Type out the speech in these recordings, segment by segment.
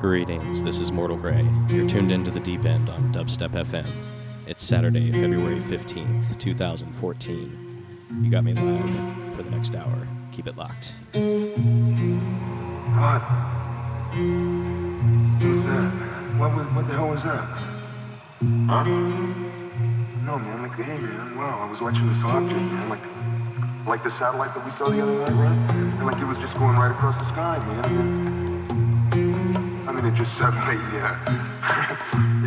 Greetings, this is Mortal Grey. You're tuned into the deep end on Dubstep FM. It's Saturday, February 15th, 2014. You got me live for the next hour. Keep it locked. What? What's that? What was? What the hell was that? Huh? No, man. Like, hey, man. Wow, I was watching this object, man. Like, like the satellite that we saw the other night, right? And like it was just going right across the sky, man. I mean, it just suddenly, yeah,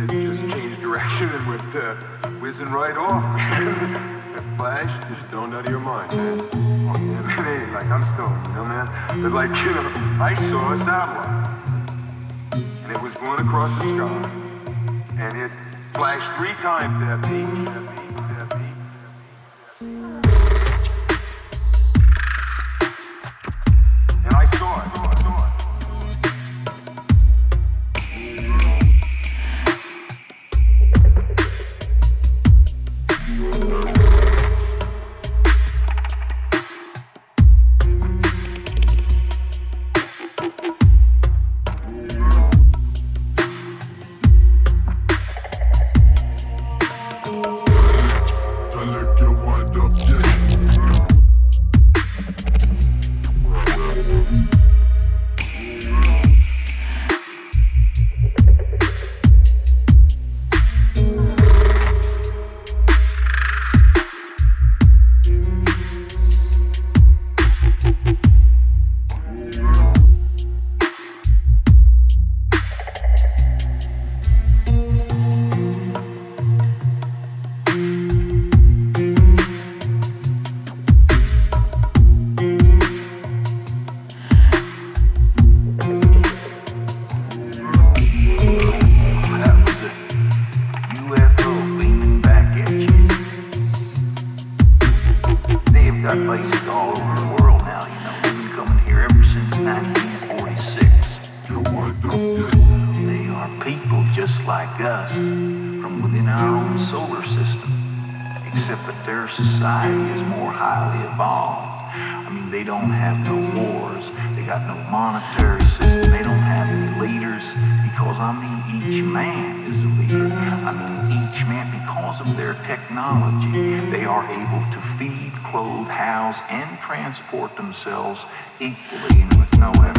it just changed direction and went uh, whizzing right off. that flash just dawned out of your mind, man. Oh, man, hey, like I'm stoned, you know, man. But like, you know, I saw a satellite, and it was going across the sky, and it flashed three times at me, at me, at me. Transport themselves equally and with no effort.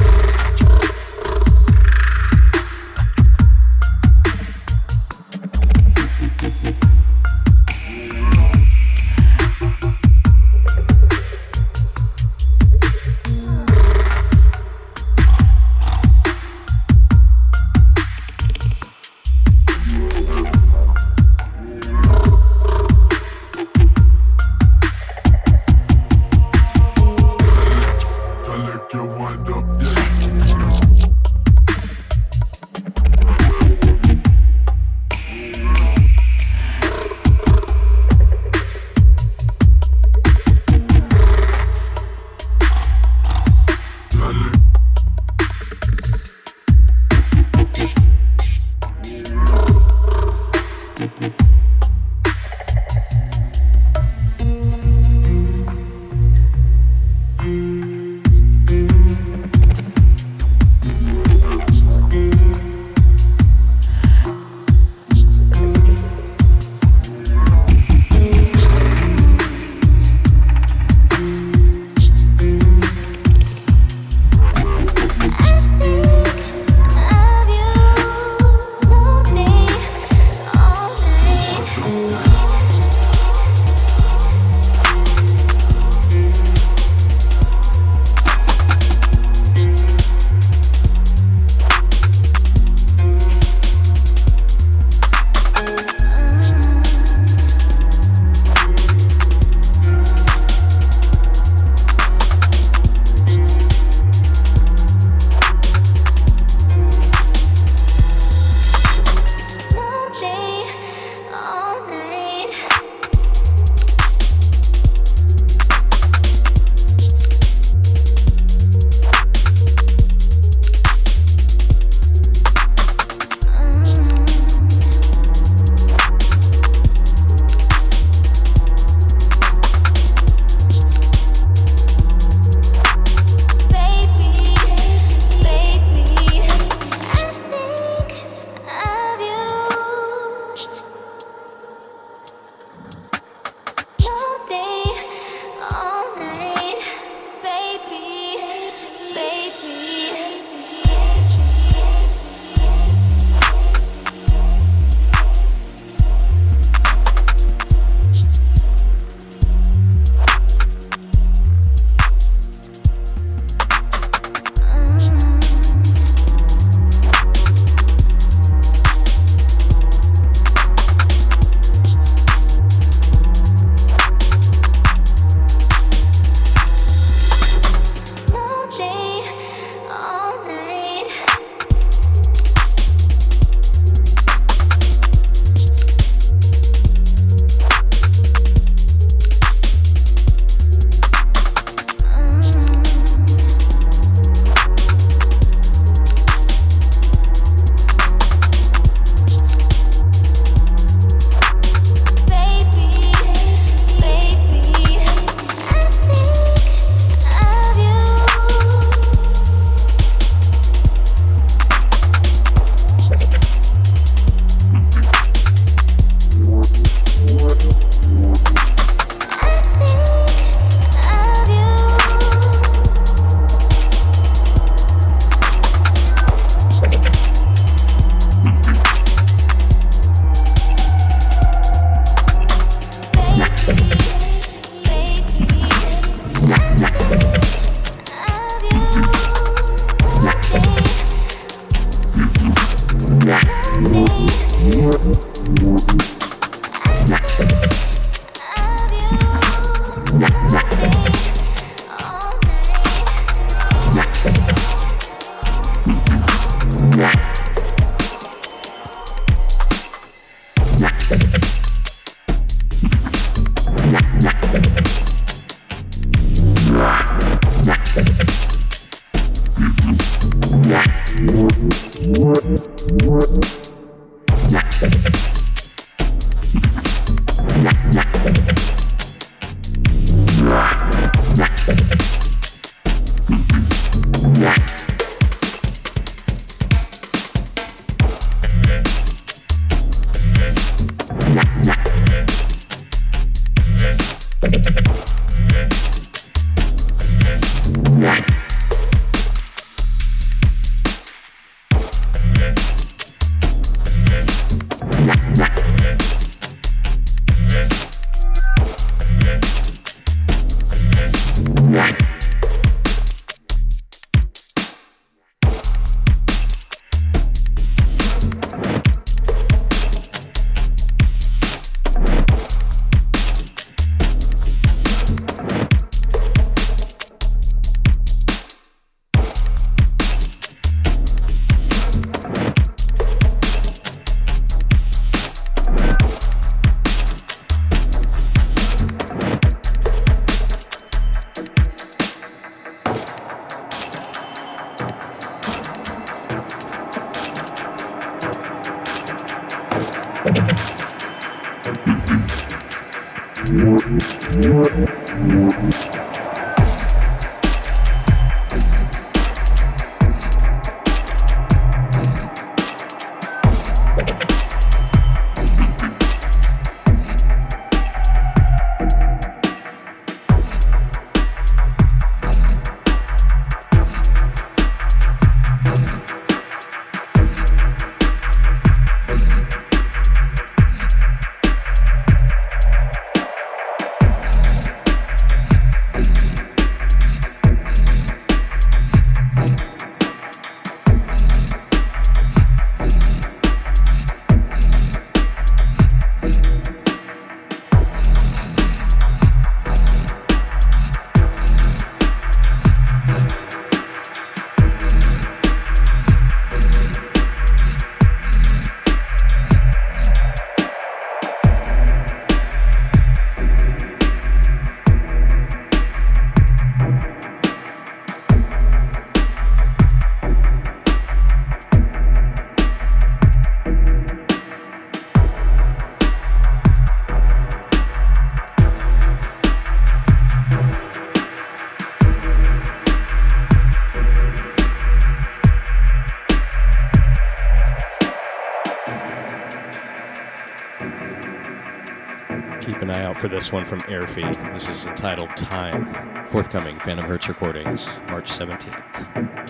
For this one from Airfee. This is entitled Time. Forthcoming Phantom Hertz Recordings, March 17th.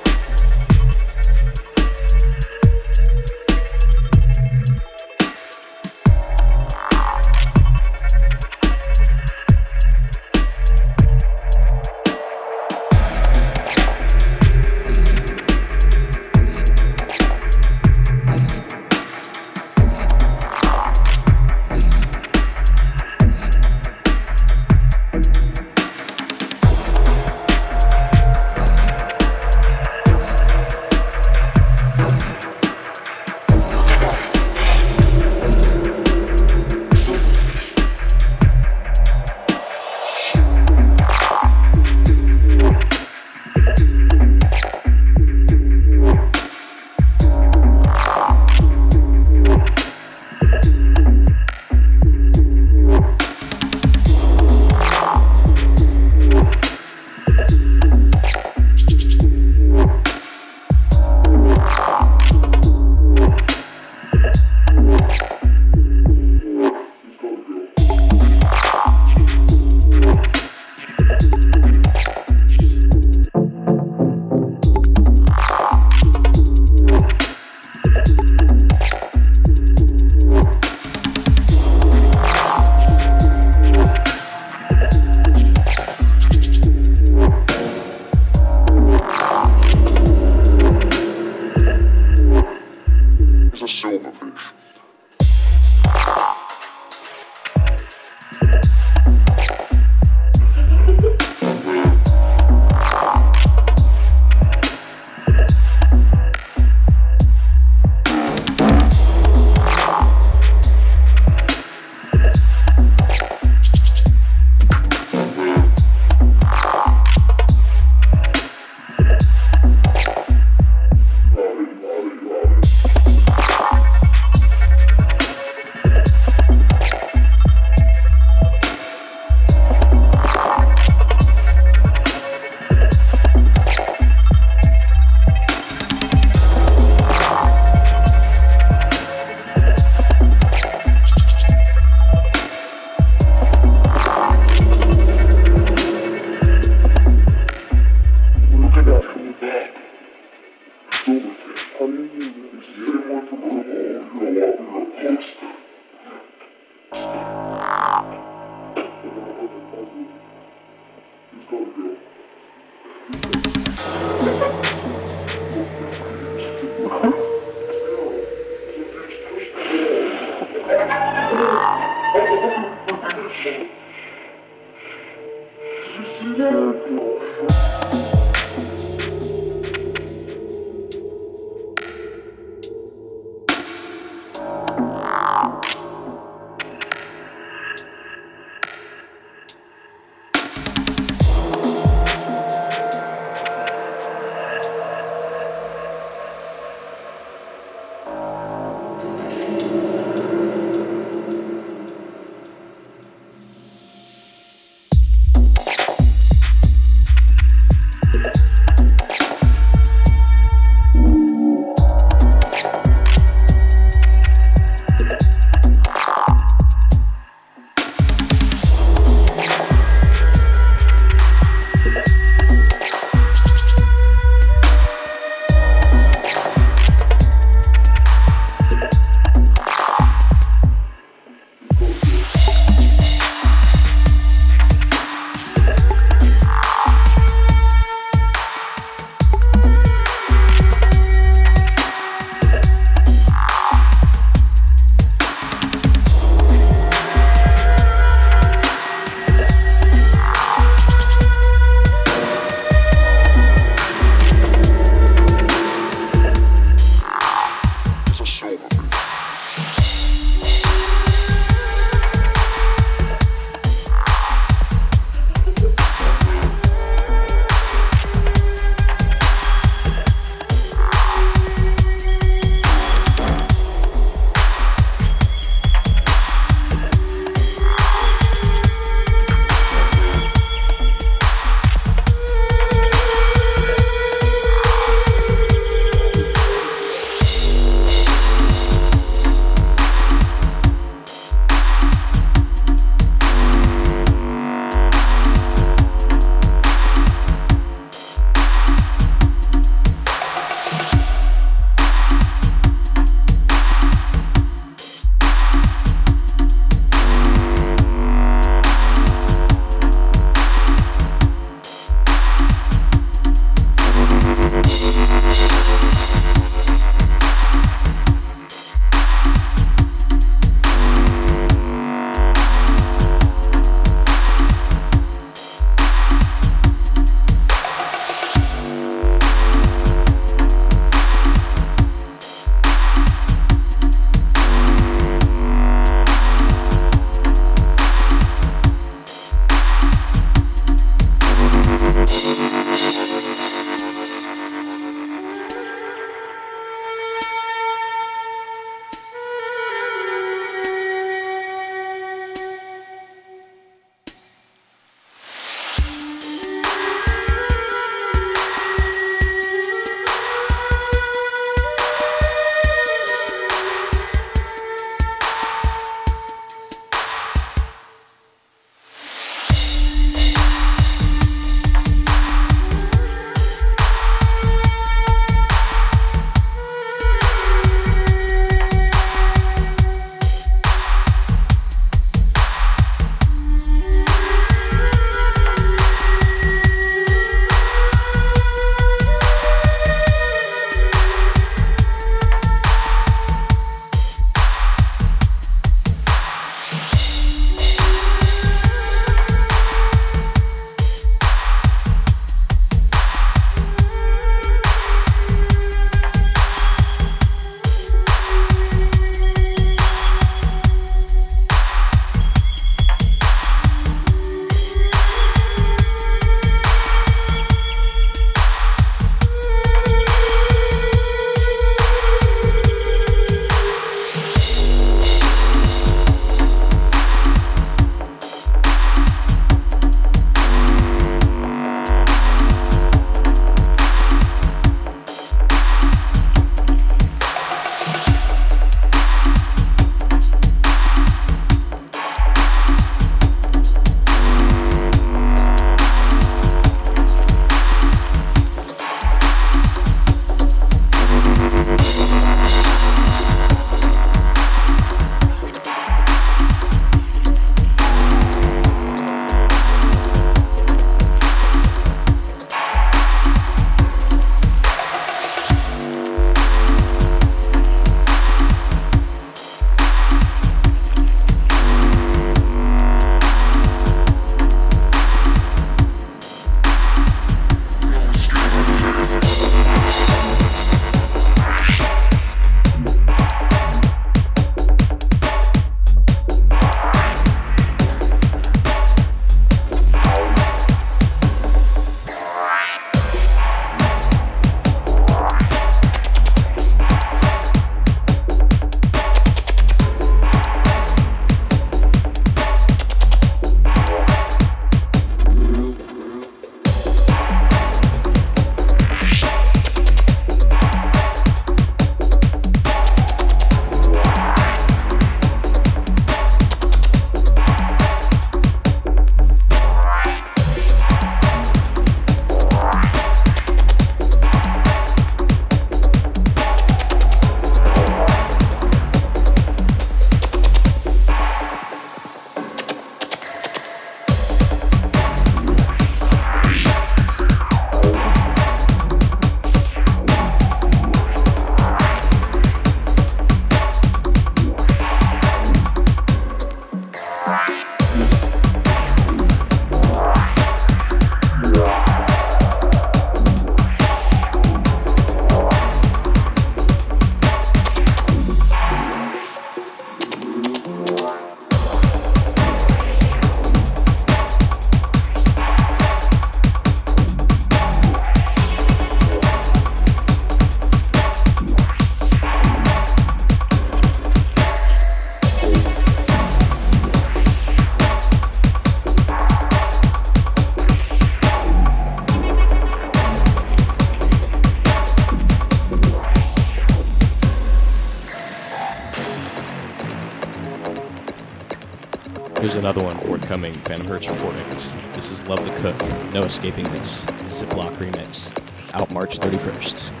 Another one forthcoming, Phantom Hertz Recordings. This is Love the Cook, No Escaping This, Ziploc Remix, out March 31st.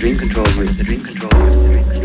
dream controller, the dream controller, the dream group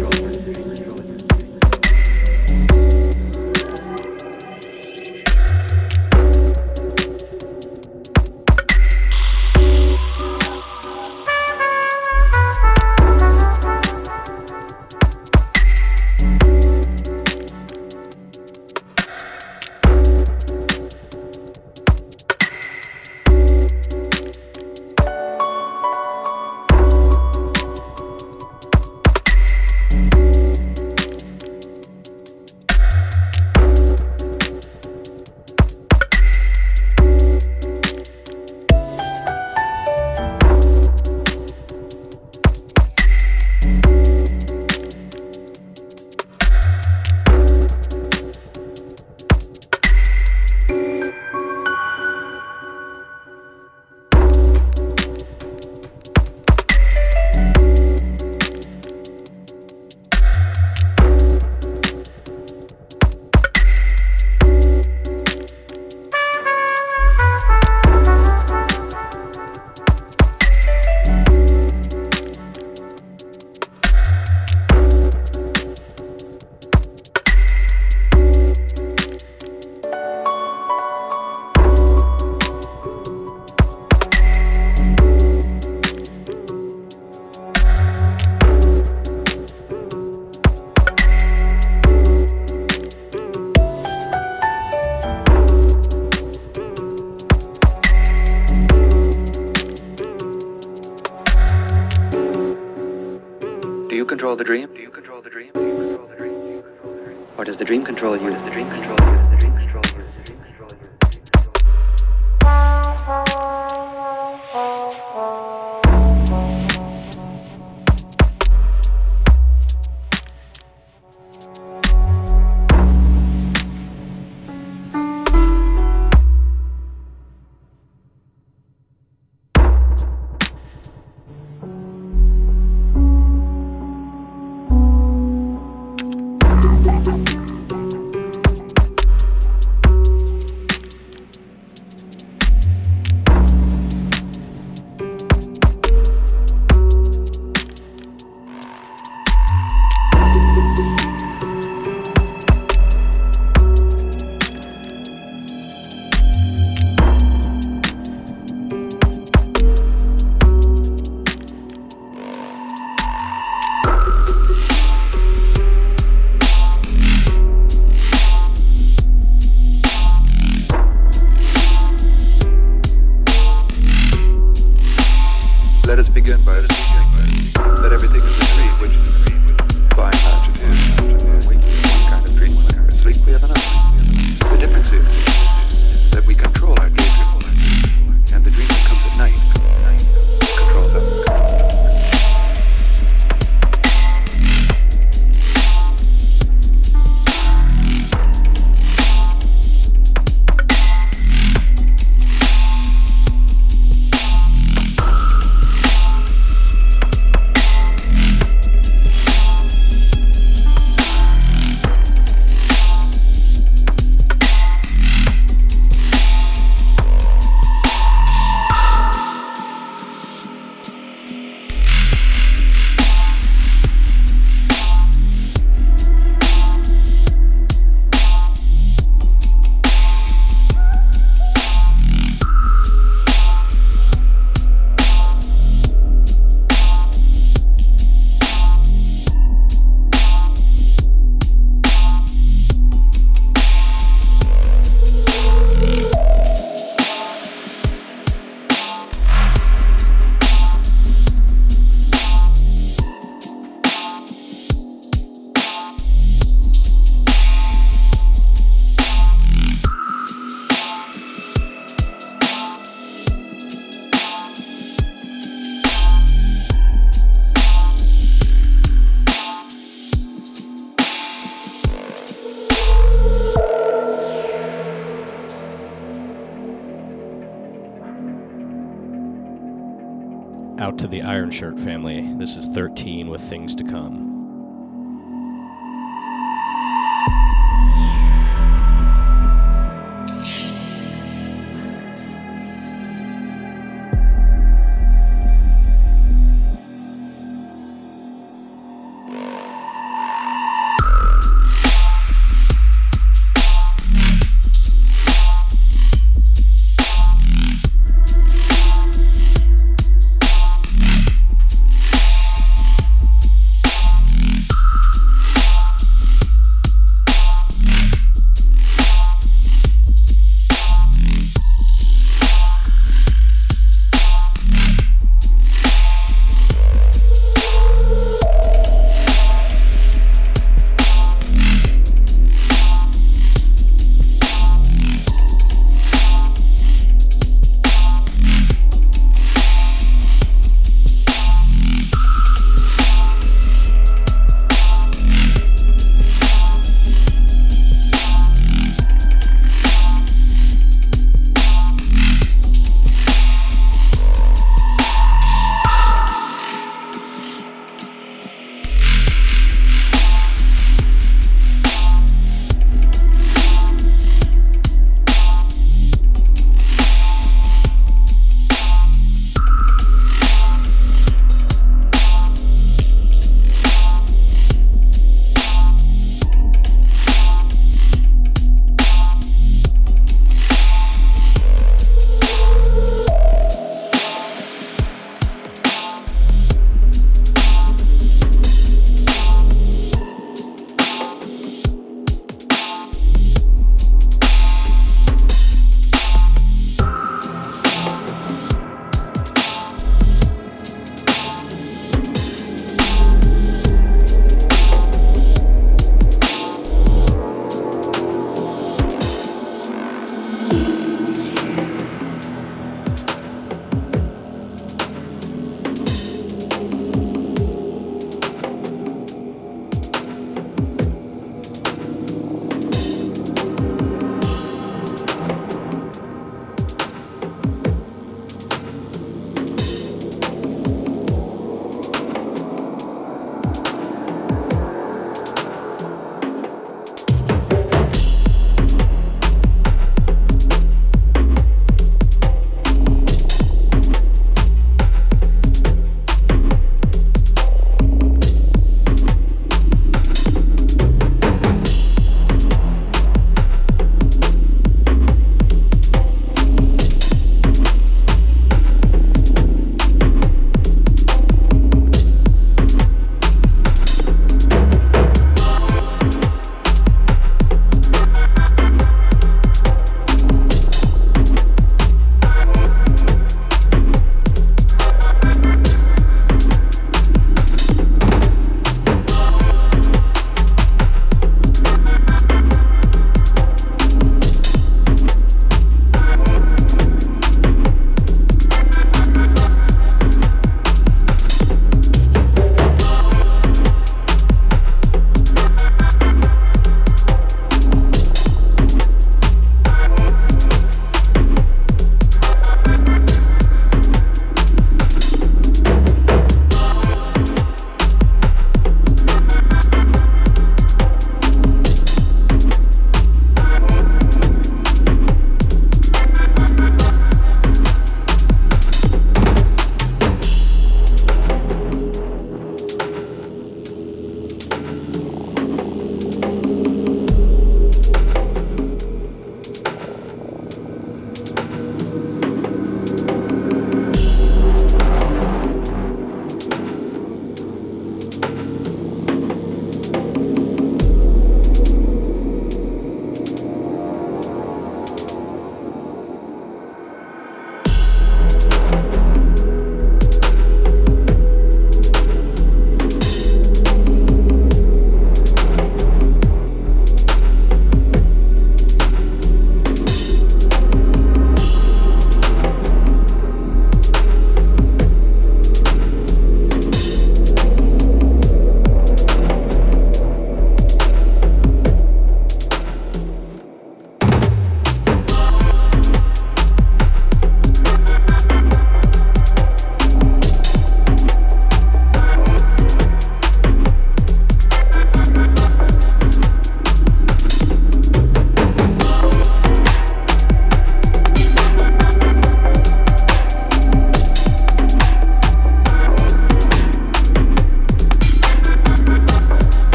Shirt family. This is 13 with things to come.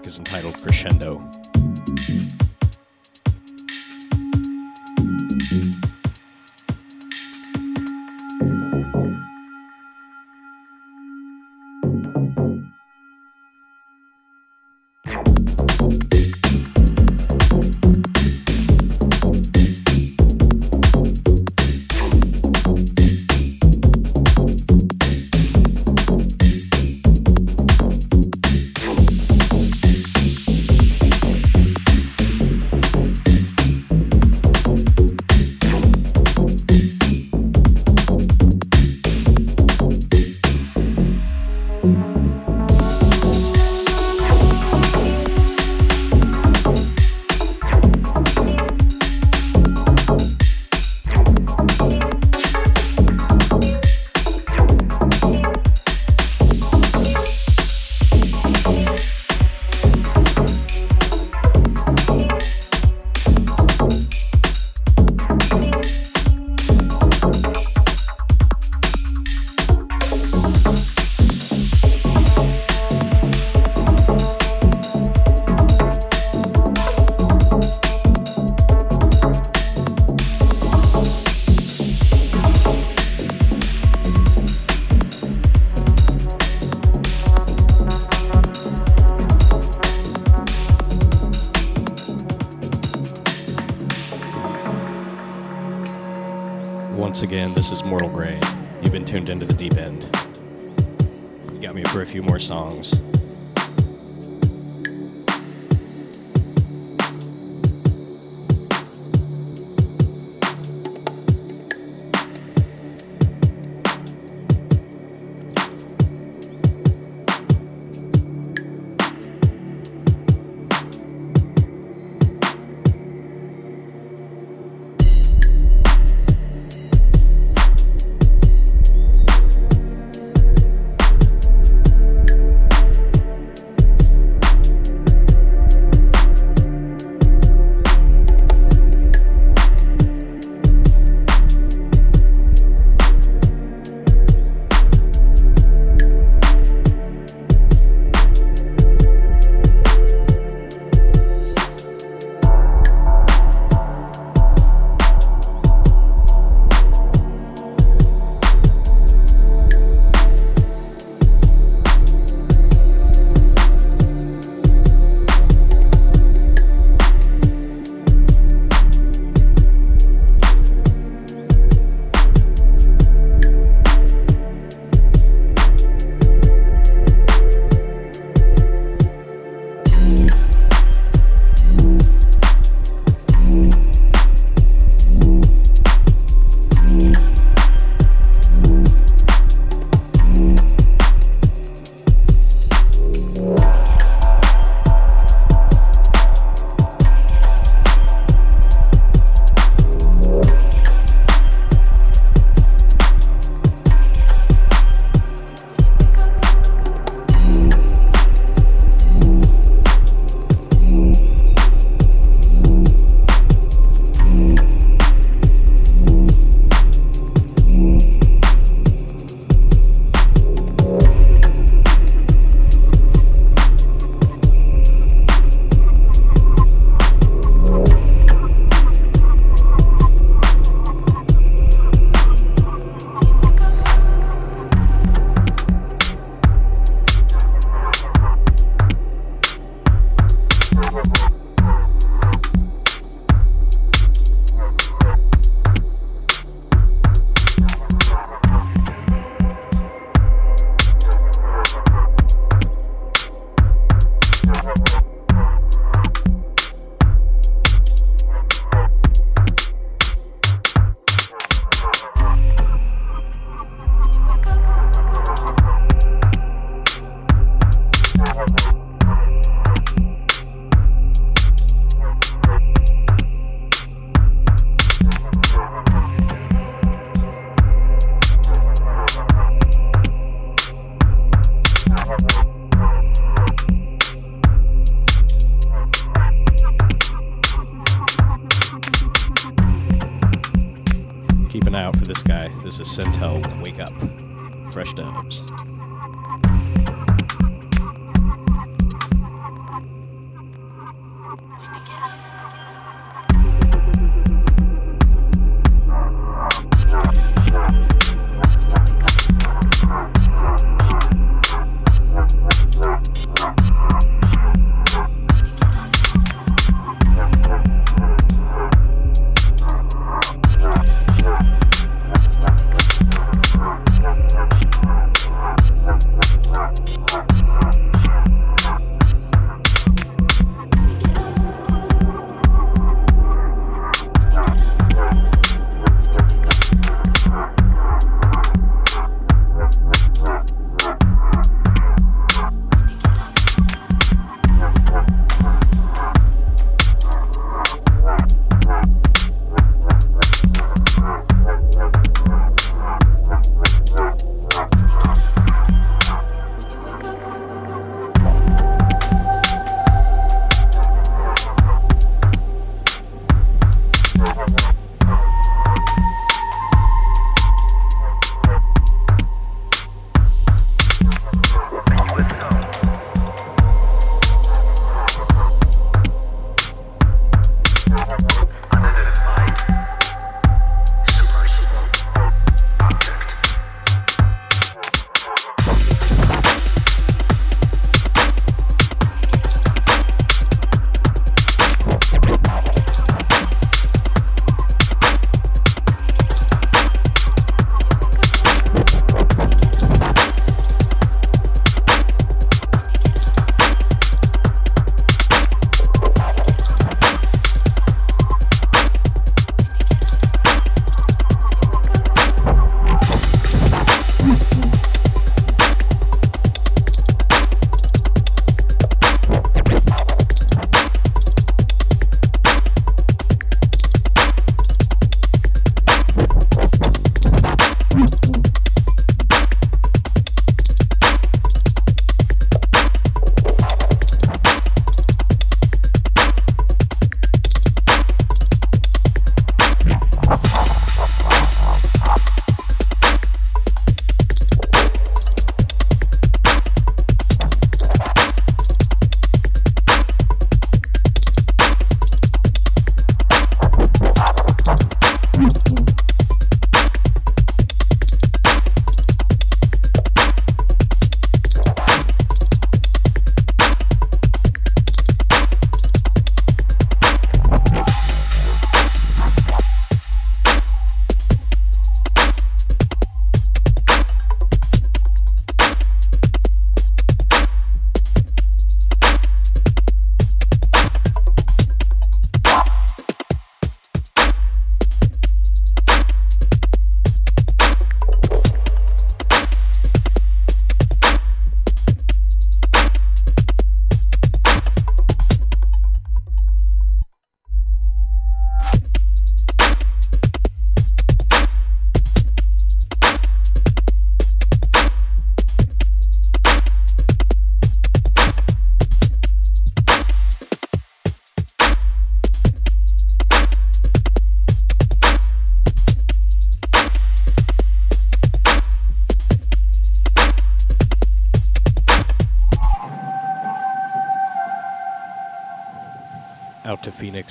Track is entitled Crescendo. Again, this is Mortal Grey. You've been tuned into the deep end. You got me for a few more songs.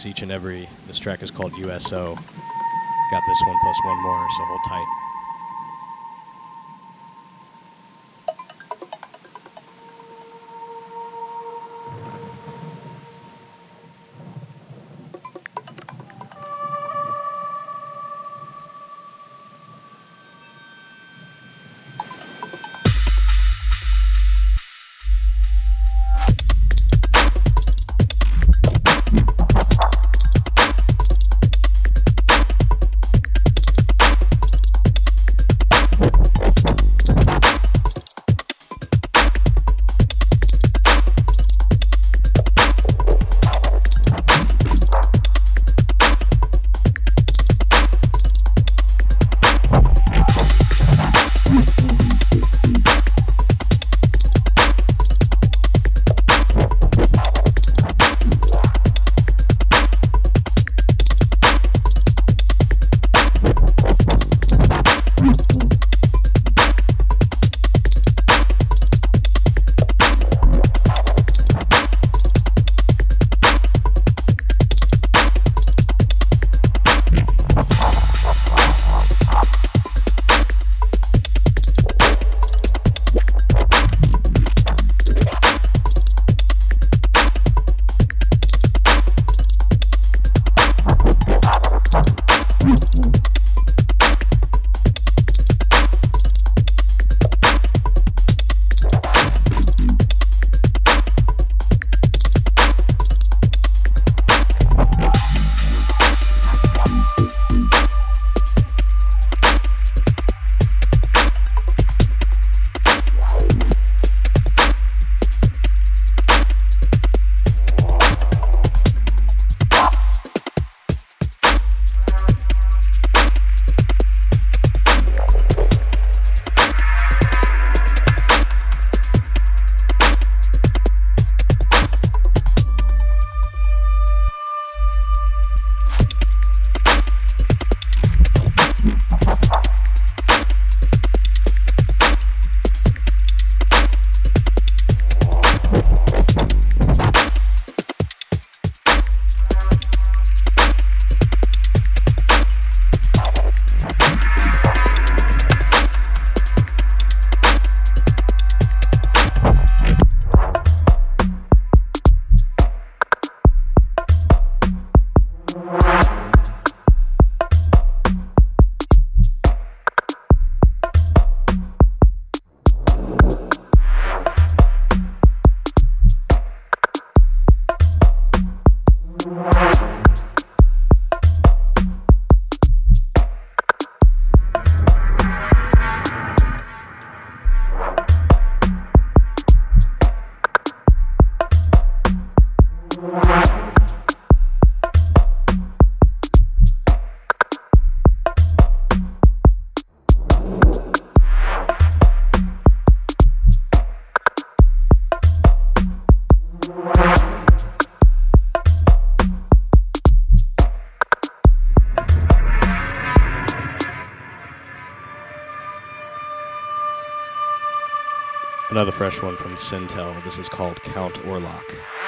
Each and every. This track is called USO. Got this one plus one more, so hold tight. Another fresh one from Sintel. This is called Count Orlok.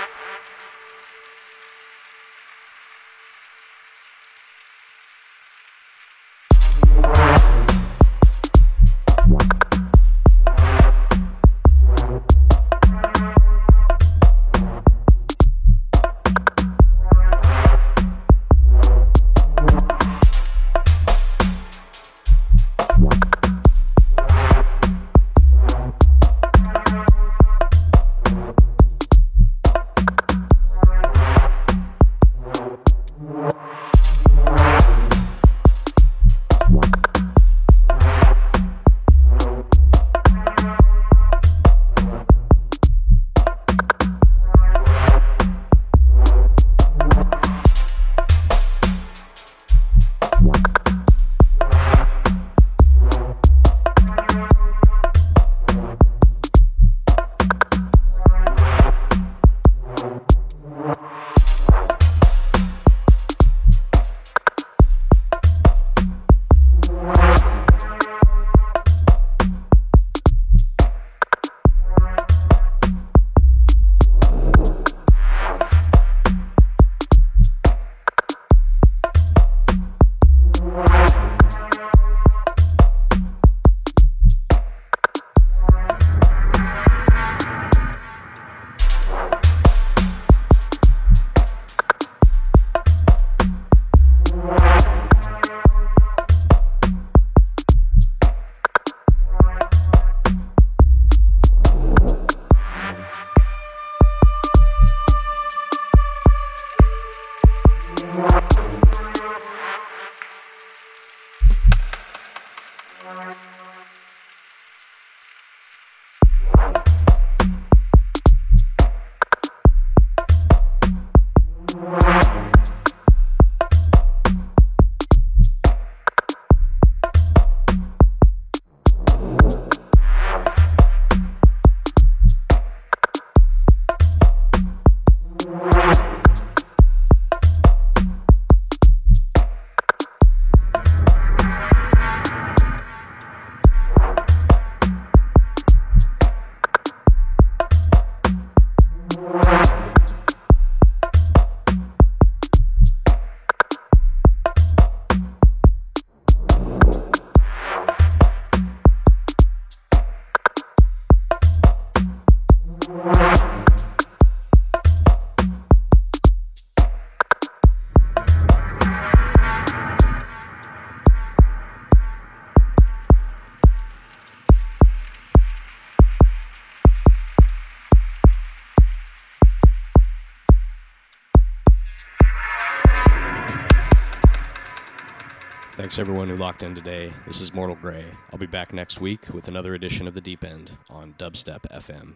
Thanks everyone who locked in today. This is Mortal Grey. I'll be back next week with another edition of The Deep End on Dubstep FM.